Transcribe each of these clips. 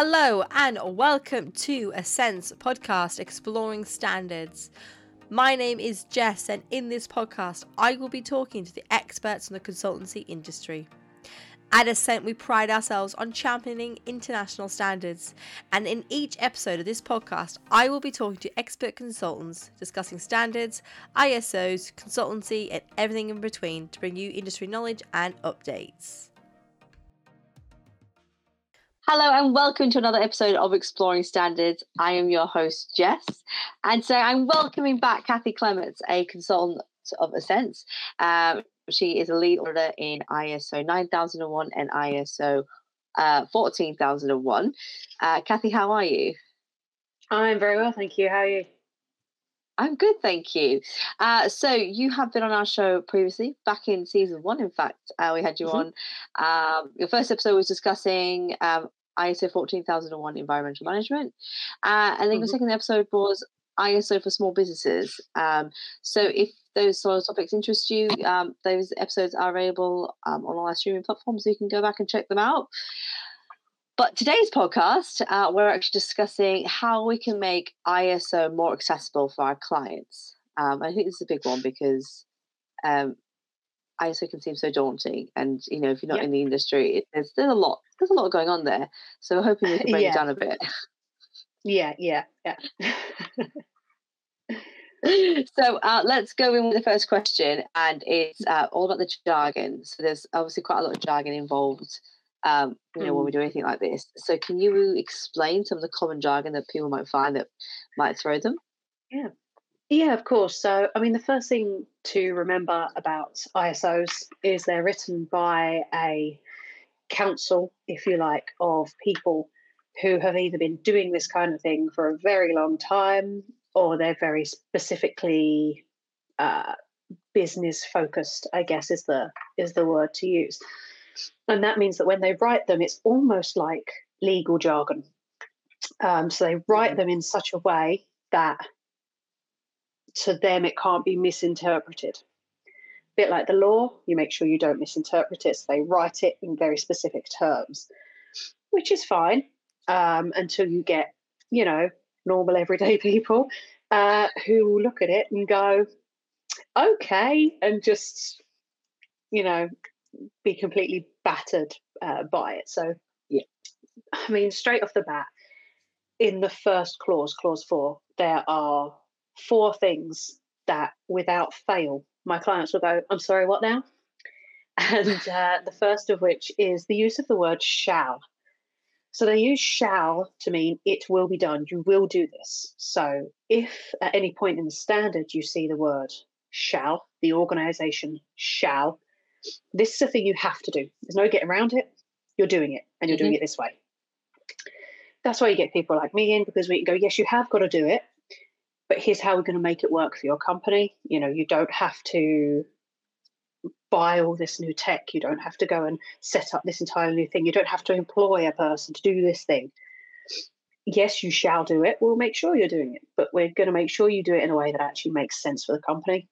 Hello and welcome to a Assent's podcast exploring standards. My name is Jess, and in this podcast, I will be talking to the experts in the consultancy industry. At Assent, we pride ourselves on championing international standards, and in each episode of this podcast, I will be talking to expert consultants discussing standards, ISOs, consultancy, and everything in between to bring you industry knowledge and updates. Hello and welcome to another episode of Exploring Standards. I am your host, Jess, and so I'm welcoming back Kathy Clements, a consultant of Assent's. Um, she is a lead auditor in ISO 9001 and ISO uh, 14001. Uh, Kathy, how are you? I'm very well, thank you. How are you? I'm good, thank you. Uh, so you have been on our show previously, back in season one. In fact, uh, we had you mm-hmm. on. Um, your first episode was discussing um, ISO 14001 environmental management. Uh, and then mm-hmm. the second episode was ISO for small businesses. Um, so if those sort of topics interest you, um, those episodes are available um, on all our streaming platforms. So you can go back and check them out. But today's podcast, uh, we're actually discussing how we can make ISO more accessible for our clients. Um, I think this is a big one because um, ISO can seem so daunting, and you know, if you're not in the industry, it, there's there's a lot there's a lot going on there. So we're hoping we can break yeah. it down a bit. Yeah, yeah, yeah. so uh, let's go in with the first question, and it's uh, all about the jargon. So there's obviously quite a lot of jargon involved, um, you know, mm. when we mm. do anything like this. So can you explain some of the common jargon that people might find that might throw them? Yeah, yeah, of course. So, I mean, the first thing to remember about ISOs is they're written by a council, if you like, of people who have either been doing this kind of thing for a very long time or they're very specifically uh, business focused i guess is the is the word to use and that means that when they write them it's almost like legal jargon um, so they write mm-hmm. them in such a way that to them it can't be misinterpreted. A bit like the law, you make sure you don't misinterpret it. So they write it in very specific terms, which is fine um, until you get, you know, normal everyday people uh, who look at it and go, okay, and just, you know, be completely battered uh, by it. So, yeah, I mean, straight off the bat, in the first clause, clause four, there are four things that without fail my clients will go, I'm sorry, what now? And uh, the first of which is the use of the word shall. So they use shall to mean it will be done, you will do this. So if at any point in the standard you see the word shall, the organization shall, this is a thing you have to do. There's no getting around it. You're doing it and you're mm-hmm. doing it this way. That's why you get people like me in because we can go, yes, you have got to do it, but here's how we're going to make it work for your company. You know, you don't have to buy all this new tech. You don't have to go and set up this entirely new thing. You don't have to employ a person to do this thing. Yes, you shall do it. We'll make sure you're doing it, but we're going to make sure you do it in a way that actually makes sense for the company.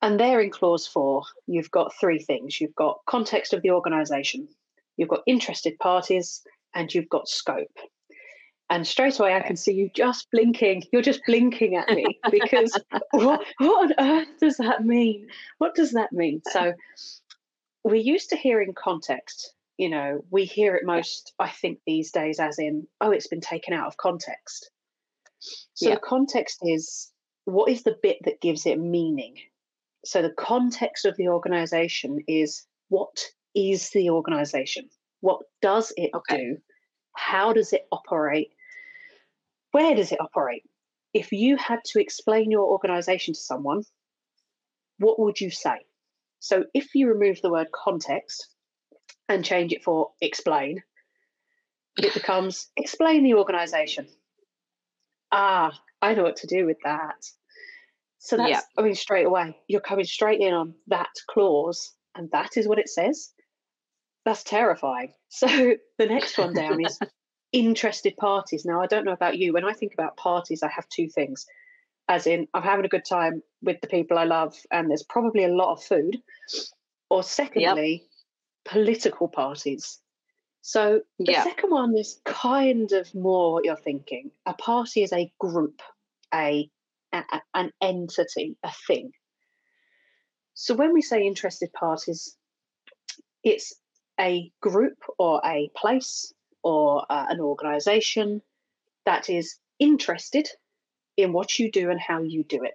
And there in clause four, you've got three things you've got context of the organization, you've got interested parties, and you've got scope. And straight away, I can see you just blinking. You're just blinking at me because what, what on earth does that mean? What does that mean? So, we're used to hearing context. You know, we hear it most, I think, these days as in, oh, it's been taken out of context. So, yeah. the context is what is the bit that gives it meaning? So, the context of the organization is what is the organization? What does it okay. do? How does it operate? Where does it operate? If you had to explain your organization to someone, what would you say? So if you remove the word context and change it for explain, it becomes explain the organization. Ah, I know what to do with that. So that's, yeah. I mean, straight away, you're coming straight in on that clause, and that is what it says. That's terrifying. So the next one down is interested parties. Now, I don't know about you. When I think about parties, I have two things. As in, I'm having a good time with the people I love, and there's probably a lot of food. Or secondly, yep. political parties. So the yeah. second one is kind of more what you're thinking. A party is a group, a, a an entity, a thing. So when we say interested parties, it's a group or a place or uh, an organization that is interested in what you do and how you do it.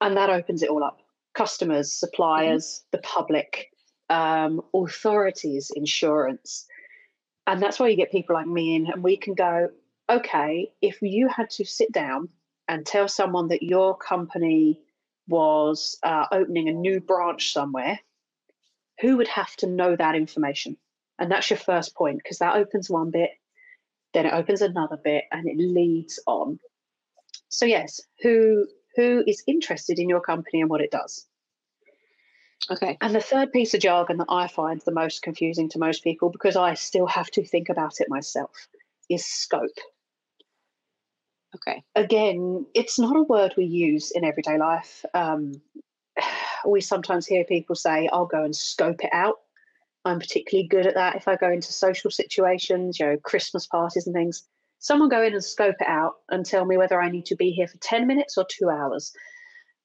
And that opens it all up customers, suppliers, mm-hmm. the public, um, authorities, insurance. And that's why you get people like me in, and we can go, okay, if you had to sit down and tell someone that your company was uh, opening a new branch somewhere, who would have to know that information? And that's your first point, because that opens one bit, then it opens another bit, and it leads on. So yes, who who is interested in your company and what it does? Okay. And the third piece of jargon that I find the most confusing to most people, because I still have to think about it myself, is scope. Okay. Again, it's not a word we use in everyday life. Um, we sometimes hear people say, I'll go and scope it out. I'm particularly good at that if I go into social situations, you know, Christmas parties and things. Someone go in and scope it out and tell me whether I need to be here for 10 minutes or two hours.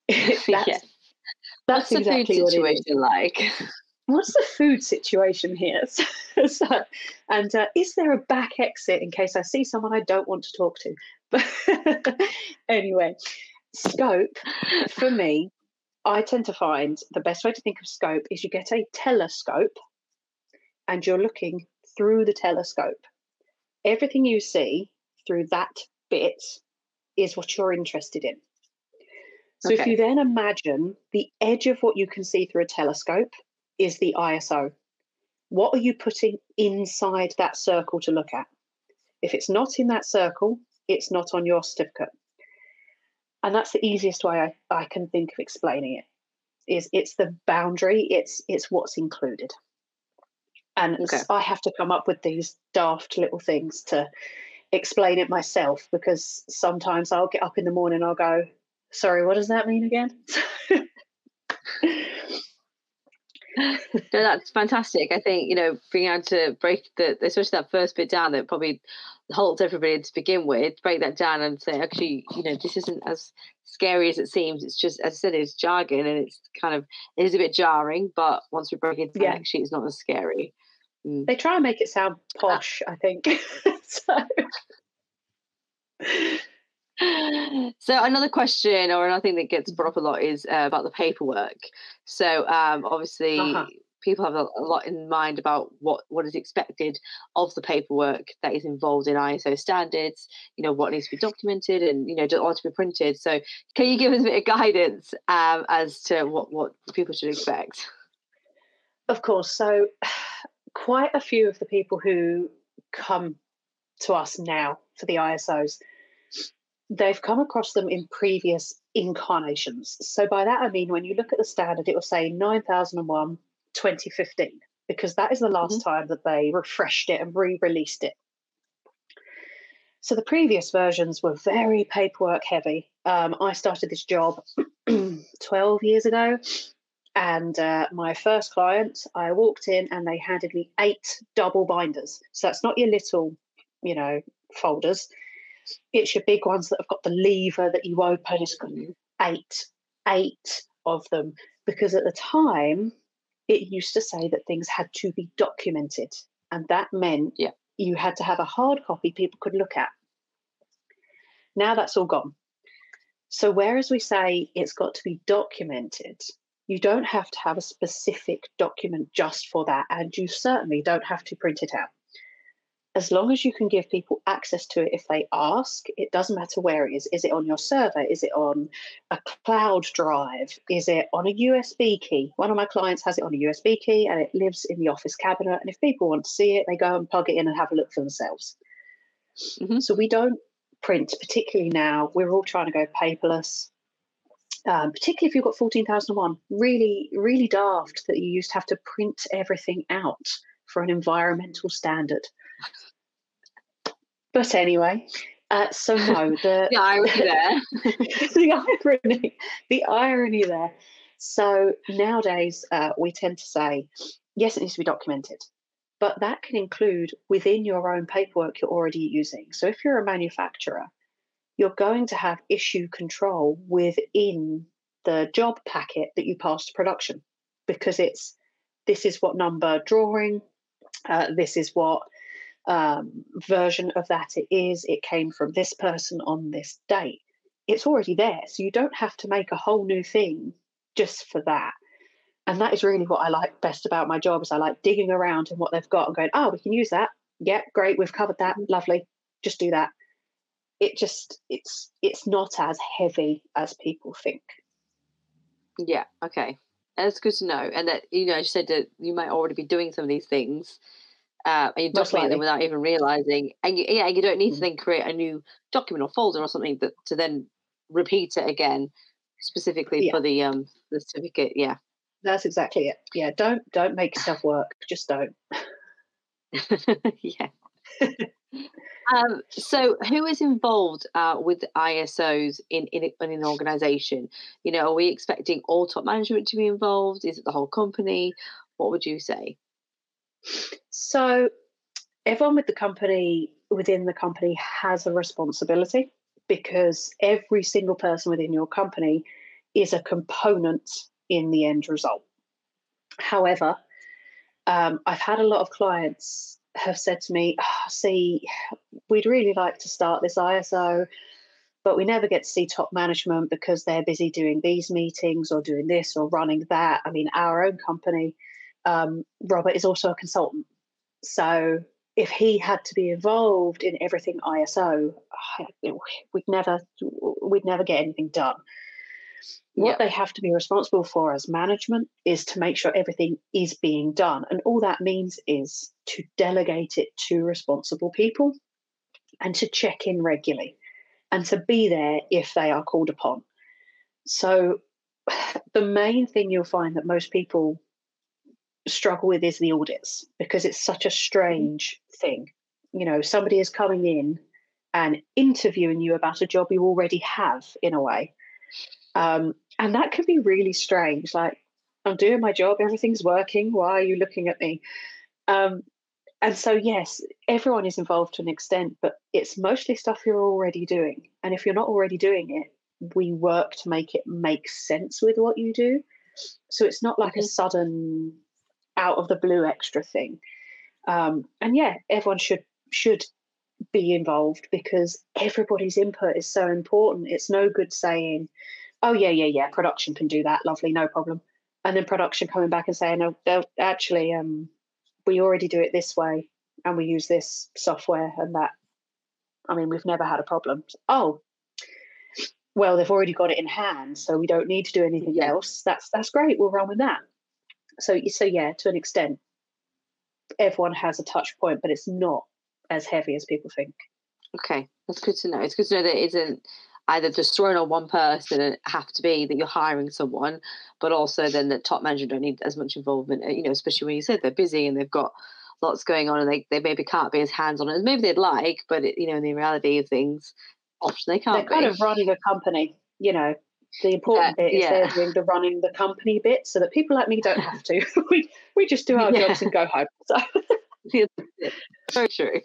that's, yeah. that's What's exactly the food situation like? What's the food situation here? so, and uh, is there a back exit in case I see someone I don't want to talk to? But anyway, scope for me, I tend to find the best way to think of scope is you get a telescope and you're looking through the telescope. Everything you see through that bit is what you're interested in. So okay. if you then imagine the edge of what you can see through a telescope is the ISO. What are you putting inside that circle to look at? If it's not in that circle, it's not on your certificate. And that's the easiest way I, I can think of explaining it. Is it's the boundary, it's it's what's included. And okay. I have to come up with these daft little things to explain it myself because sometimes I'll get up in the morning and I'll go, sorry, what does that mean again? no, that's fantastic. I think you know being able to break the, especially that first bit down that probably holds everybody to begin with. Break that down and say, actually, you know, this isn't as scary as it seems. It's just, as I said, it's jargon and it's kind of it is a bit jarring. But once we break it down, yeah. actually, it's not as scary. Mm. They try and make it sound posh, I think. so. so another question or another thing that gets brought up a lot is uh, about the paperwork so um, obviously uh-huh. people have a, a, lot in mind about what what is expected of the paperwork that is involved in iso standards you know what needs to be documented and you know ought to be printed so can you give us a bit of guidance um, as to what what people should expect of course so quite a few of the people who come to us now for the isos they've come across them in previous incarnations. So by that I mean when you look at the standard, it will say 9001 2015, because that is the last mm-hmm. time that they refreshed it and re-released it. So the previous versions were very paperwork heavy. Um, I started this job 12 years ago, and uh, my first client, I walked in and they handed me eight double binders. So that's not your little, you know, folders. It's your big ones that have got the lever that you open. It's got eight, eight of them. Because at the time, it used to say that things had to be documented. And that meant yeah. you had to have a hard copy people could look at. Now that's all gone. So, whereas we say it's got to be documented, you don't have to have a specific document just for that. And you certainly don't have to print it out as long as you can give people access to it if they ask, it doesn't matter where it is. Is it on your server? Is it on a cloud drive? Is it on a USB key? One of my clients has it on a USB key and it lives in the office cabinet. And if people want to see it, they go and plug it in and have a look for themselves. Mm-hmm. So we don't print, particularly now. We're all trying to go paperless. Um, particularly if you've got 14,001, really, really daft that you used to have to print everything out for an environmental standard. But anyway, uh, so no, the, the irony there. the irony, the irony there. So nowadays, uh, we tend to say, yes, it needs to be documented. but that can include within your own paperwork you're already using. So if you're a manufacturer, you're going to have issue control within the job packet that you pass to production because it's this is what number drawing, uh, this is what um, version of that it is, it came from this person on this date. It's already there. So you don't have to make a whole new thing just for that. And that is really what I like best about my job is I like digging around in what they've got and going, oh, we can use that. Yeah, great, we've covered that. Lovely. Just do that. It just it's it's not as heavy as people think. Yeah, okay. That's good to know. And that, you know, you said that you might already be doing some of these things uh, and you document them without even realizing. And you, yeah, you don't need to mm. then create a new document or folder or something that to then repeat it again specifically yeah. for the um the certificate. Yeah, that's exactly it. Yeah, don't don't make yourself work. Just don't. yeah. um, so, who is involved uh, with ISOs in, in in an organisation? You know, are we expecting all top management to be involved? Is it the whole company? What would you say? So, everyone with the company within the company has a responsibility because every single person within your company is a component in the end result. However, um, I've had a lot of clients have said to me, oh, "See, we'd really like to start this ISO, but we never get to see top management because they're busy doing these meetings or doing this or running that." I mean, our own company, um, Robert is also a consultant, so if he had to be involved in everything ISO, we'd never we'd never get anything done. What yep. they have to be responsible for as management is to make sure everything is being done, and all that means is to delegate it to responsible people and to check in regularly and to be there if they are called upon. So the main thing you'll find that most people struggle with is the audits because it's such a strange thing. You know, somebody is coming in and interviewing you about a job you already have in a way. Um, and that can be really strange. Like, I'm doing my job, everything's working. Why are you looking at me? Um, and so, yes, everyone is involved to an extent, but it's mostly stuff you're already doing. And if you're not already doing it, we work to make it make sense with what you do. So it's not like mm-hmm. a sudden out of the blue extra thing. Um, and yeah, everyone should should be involved because everybody's input is so important. It's no good saying, "Oh yeah, yeah, yeah, production can do that, lovely, no problem," and then production coming back and saying, "No, they'll actually, um, we already do it this way, and we use this software and that." I mean, we've never had a problem. Oh, well, they've already got it in hand, so we don't need to do anything yeah. else. That's that's great. We'll run with that. So, so yeah, to an extent, everyone has a touch point, but it's not as heavy as people think. Okay, that's good to know. It's good to know that it isn't either just thrown on one person and have to be that you're hiring someone, but also then the top manager don't need as much involvement. Uh, you know, especially when you said they're busy and they've got lots going on and they, they maybe can't be as hands on as maybe they'd like, but it, you know, in the reality of things, often they can't. They're kind of running a company, you know. The important yeah, bit is yeah. they're doing the running the company bit, so that people like me don't have to. we we just do our yeah. jobs and go home. So very true.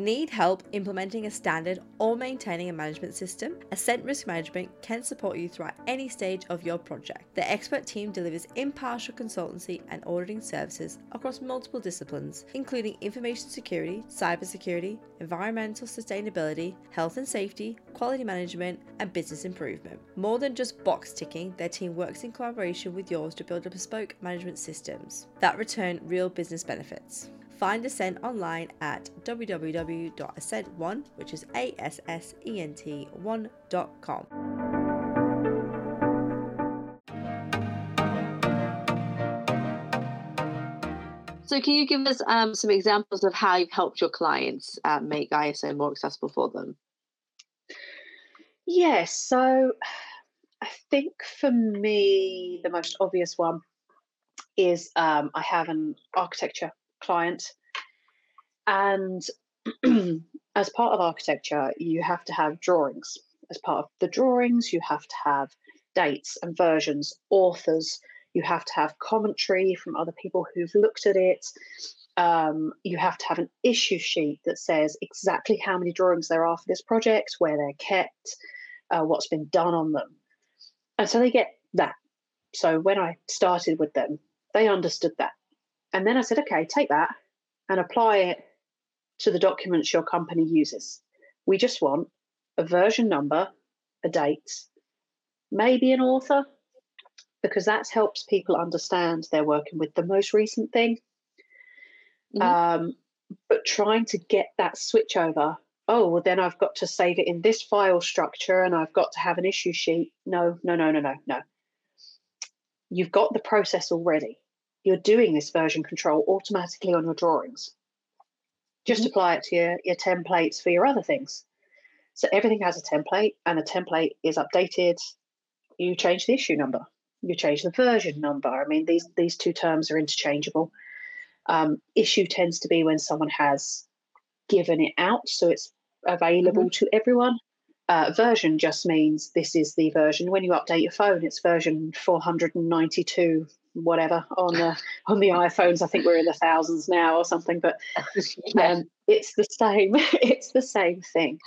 Need help implementing a standard or maintaining a management system? Assent Risk Management can support you throughout any stage of your project. The expert team delivers impartial consultancy and auditing services across multiple disciplines, including information security, cybersecurity, environmental sustainability, health and safety, quality management, and business improvement. More than just box ticking, their team works in collaboration with yours to build a bespoke management systems that return real business benefits. Find Assent online at www.assent1, which is A S S E N T 1.com. So, can you give us um, some examples of how you've helped your clients uh, make ISO more accessible for them? Yes. So, I think for me, the most obvious one is um, I have an architecture client. And as part of architecture, you have to have drawings. as part of the drawings, you have to have dates and versions, authors, you have to have commentary from other people who've looked at it. Um, you have to have an issue sheet that says exactly how many drawings there are for this project, where they're kept, uh, what's been done on them. And so they get that. So when I started with them, they understood that. And then I said, okay, take that and apply it to the documents your company uses. We just want a version number, a date, maybe an author, because that helps people understand they're working with the most recent thing. Mm-hmm. Um, but trying to get that switch over, oh, well, then I've got to save it in this file structure and I've got to have an issue sheet. No, no, no, no, no, no. You've got the process already. You're doing this version control automatically on your drawings. Just mm-hmm. apply it to your, your templates for your other things. So everything has a template, and a template is updated. You change the issue number you change the version number. I mean, these these two terms are interchangeable. Um, issue tends to be when someone has given it out, so it's available mm-hmm. to everyone. Uh, version just means this is the version. When you update your phone, it's version 492, whatever on the on the iPhones. I think we're in the thousands now or something, but um, it's the same. It's the same thing.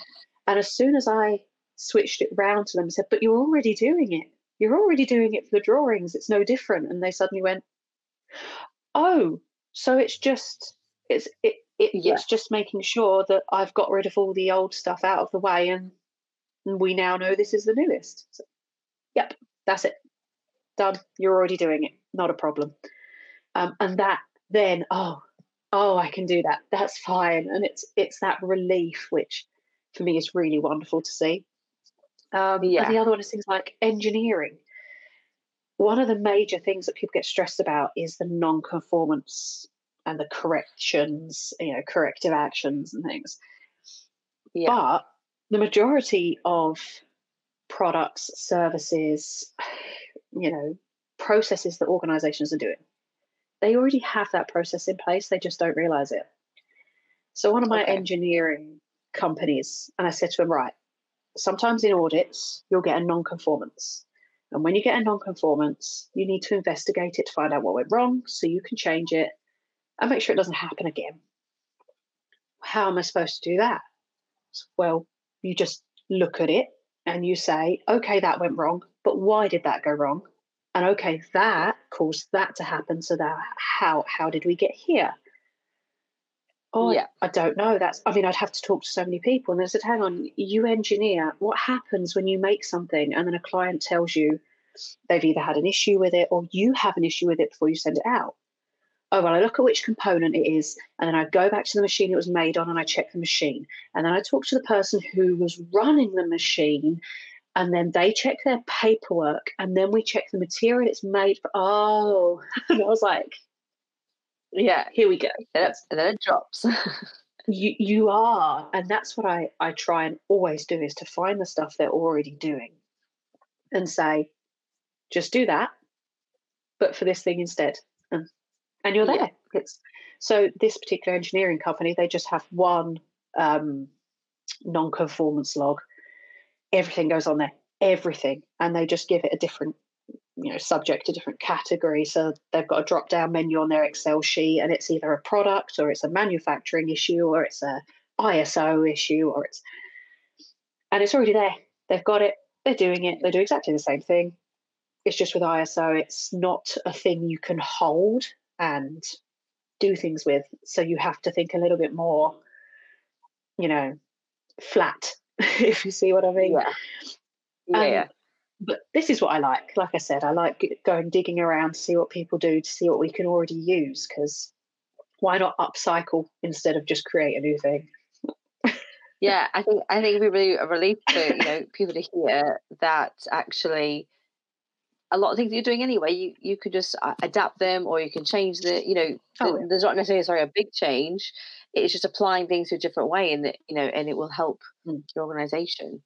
And as soon as I switched it round to them and said, "But you're already doing it," you're already doing it for the drawings. It's no different. And they suddenly went, oh, so it's just it's it, it yeah. it's just making sure that I've got rid of all the old stuff out of the way, and, and we now know this is the newest. So, yep, that's it. Done. You're already doing it. Not a problem. Um, and that then, oh, oh, I can do that. That's fine. And it's it's that relief which for me is really wonderful to see. Um, yeah. And the other one is things like engineering. One of the major things that people get stressed about is the non-conformance and the corrections, you know, corrective actions and things. Yeah. But the majority of products, services, you know, processes that organizations are doing, they already have that process in place. They just don't realize it. So one of my okay. engineering companies, and I said to them, right, sometimes in audits, you'll get a non conformance. And when you get a non conformance, you need to investigate it to find out what went wrong so you can change it and make sure it doesn't happen again. How am I supposed to do that? Well, you just look at it and you say, okay, that went wrong, but why did that go wrong? And okay, that caused that to happen. So that how how did we get here? Oh, yeah. I, don't know. That's, I mean, I'd have to talk to so many people. And they said, hang on, you engineer, what happens when you make something and then a client tells you they've either had an issue with it or you have an issue with it before you send it out? Oh, well, I look at which component it is, and then I go back to the machine it was made on and I check the machine. And then I talk to the person who was running the machine, and then they check their paperwork, and then we check the material it's made for. Oh, and I was like, yeah, here we go. And, and then it drops. you you are, and that's what I I try and always do is to find the stuff they're already doing, and say, just do that, but for this thing instead, and and you're there. Yeah. It's so this particular engineering company they just have one um, non-conformance log. Everything goes on there, everything, and they just give it a different you know subject to different category. So they've got a drop down menu on their excel sheet and it's either a product or it's a manufacturing issue or it's a iso issue or it's and it's already there. They've got it. They're doing it. They do exactly the same thing. It's just with iso it's not a thing you can hold and do things with. So you have to think a little bit more you know flat if you see what i mean yeah yeah, um, but this is what I like. Like I said, I like going digging around to see what people do, to see what we can already use. Because why not upcycle instead of just create a new thing? yeah, I think I think it'd be really a relief for you know people to hear that actually a lot of things you're doing anyway, you you could just uh, adapt them or you can change the you know oh, yeah. there's not necessarily sorry a big change. It's just applying things to a different way, and you know, and it will help mm. your organization.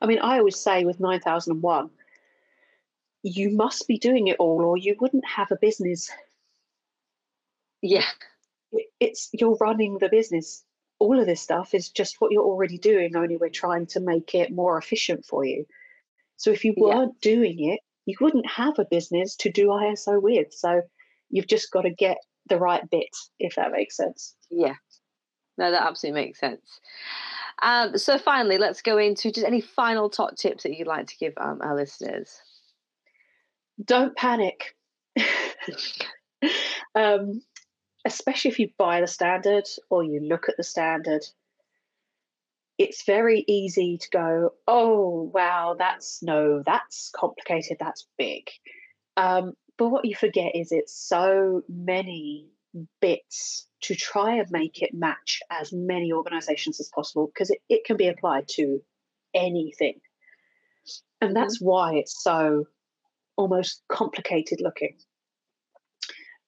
I mean, I always say with 9001, you must be doing it all or you wouldn't have a business. Yeah. It's you're running the business all of this stuff is just what you're already doing, only we're trying to make it more efficient for you. So if you weren't yeah. doing it, you wouldn't have a business to do ISO with. So you've just got to get the right bit, if that makes sense. Yeah. No, that absolutely makes sense. Um, so finally, let's go into just any final top tips that you'd like to give um, our listeners. Don't panic. um, especially if you buy the standard or you look at the standard, it's very easy to go, oh, wow, that's no, that's complicated, that's big. Um, but what you forget is it's so many bits to try and make it match as many organizations as possible because it, it can be applied to anything. And mm-hmm. that's why it's so almost complicated looking.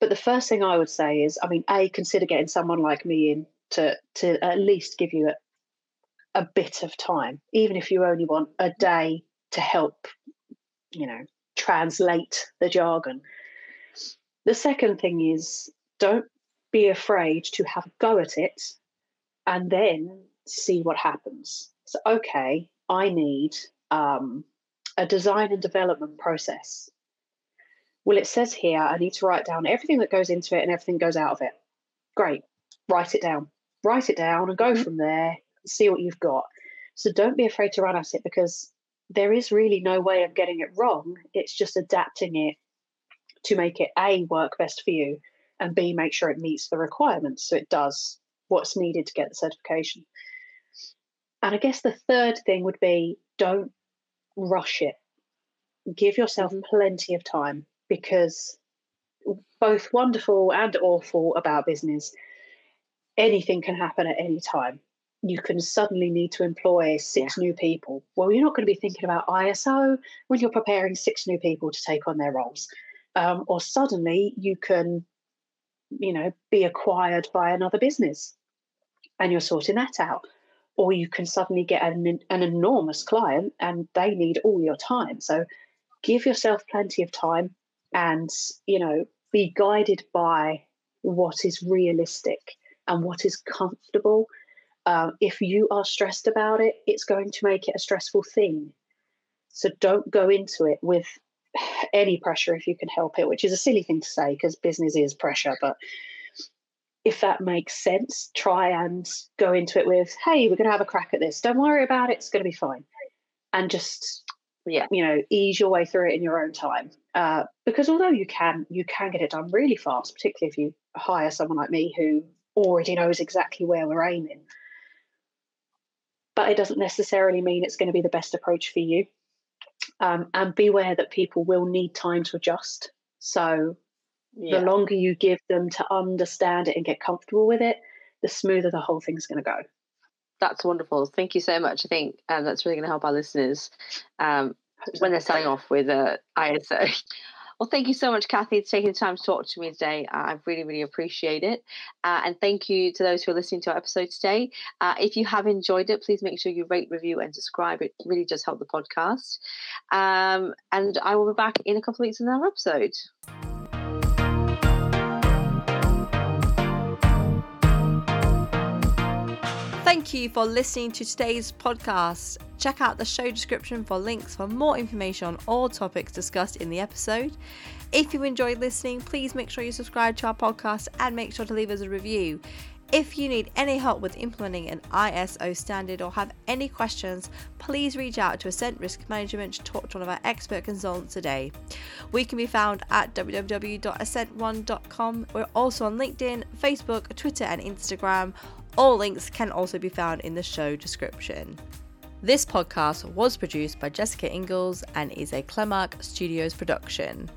But the first thing I would say is, I mean, A, consider getting someone like me in to, to at least give you a, bit of time, even if you only want a day to help, you know, translate the jargon. The second thing is don't be afraid to have a go at it and then see what happens. So, okay, I need um, a design and development process. Well, it says here I need to write down everything that goes into it and everything goes out of it. Great, write it down. Write it down and go mm-hmm. from there, see what you've got. So don't be afraid to run at it because there is really no way of getting it wrong. It's just adapting it to make it A, work best for you, and B, make sure it meets the requirements so it does what's needed to get the certification. And I guess the third thing would be don't rush it. Give yourself mm-hmm. plenty of time because both wonderful and awful about business, anything can happen at any time. You can suddenly need to employ six yeah. new people. Well, you're not going to be thinking about ISO when you're preparing six new people to take on their roles. Um, or suddenly you can you know, be acquired by another business and you're sorting that out. Or you can suddenly get an, an enormous client and they need all your time. So give yourself plenty of time and, you know, be guided by what is realistic and what is comfortable. Uh, if you are stressed about it, it's going to make it a stressful thing. So don't go into it with any pressure if you can help it, which is a silly thing to say because business is pressure. But if that makes sense, try and go into it with, hey, we're going to have a crack at this. Don't worry about it. It's going to be fine. And just, yeah, you know, ease your way through it in your own time. Uh, because although you can, you can get it done really fast, particularly if you hire someone like me who already knows exactly where we're aiming. But it doesn't necessarily mean it's going to be the best approach for you um, and beware that people will need time to adjust. So yeah. the longer you give them to understand it and get comfortable with it, the smoother the whole thing's going to go. That's wonderful. Thank you so much. I think um, that's really going to help our listeners um, when they're starting off with uh, ISO. Well, thank you so much, Kathy, for taking the time to talk to me today. I really, really appreciate it. Uh, and thank you to those who are listening to our episode today. Uh, if you have enjoyed it, please make sure you rate, review, and subscribe. It really does help the podcast. Um, and I will be back in a couple of weeks in another episode. Thank you for listening to today's podcast. Check out the show description for links for more information on all topics discussed in the episode. If you enjoyed listening, please make sure you subscribe to our podcast and make sure to leave us a review. If you need any help with implementing an ISO standard or have any questions, please reach out to Assent Risk Management to talk to one of our expert consultants today. We can be found at www.assent1.com. We're also on LinkedIn, Facebook, Twitter, and Instagram. All links can also be found in the show description. This podcast was produced by Jessica Ingalls and is a Clemark Studios production.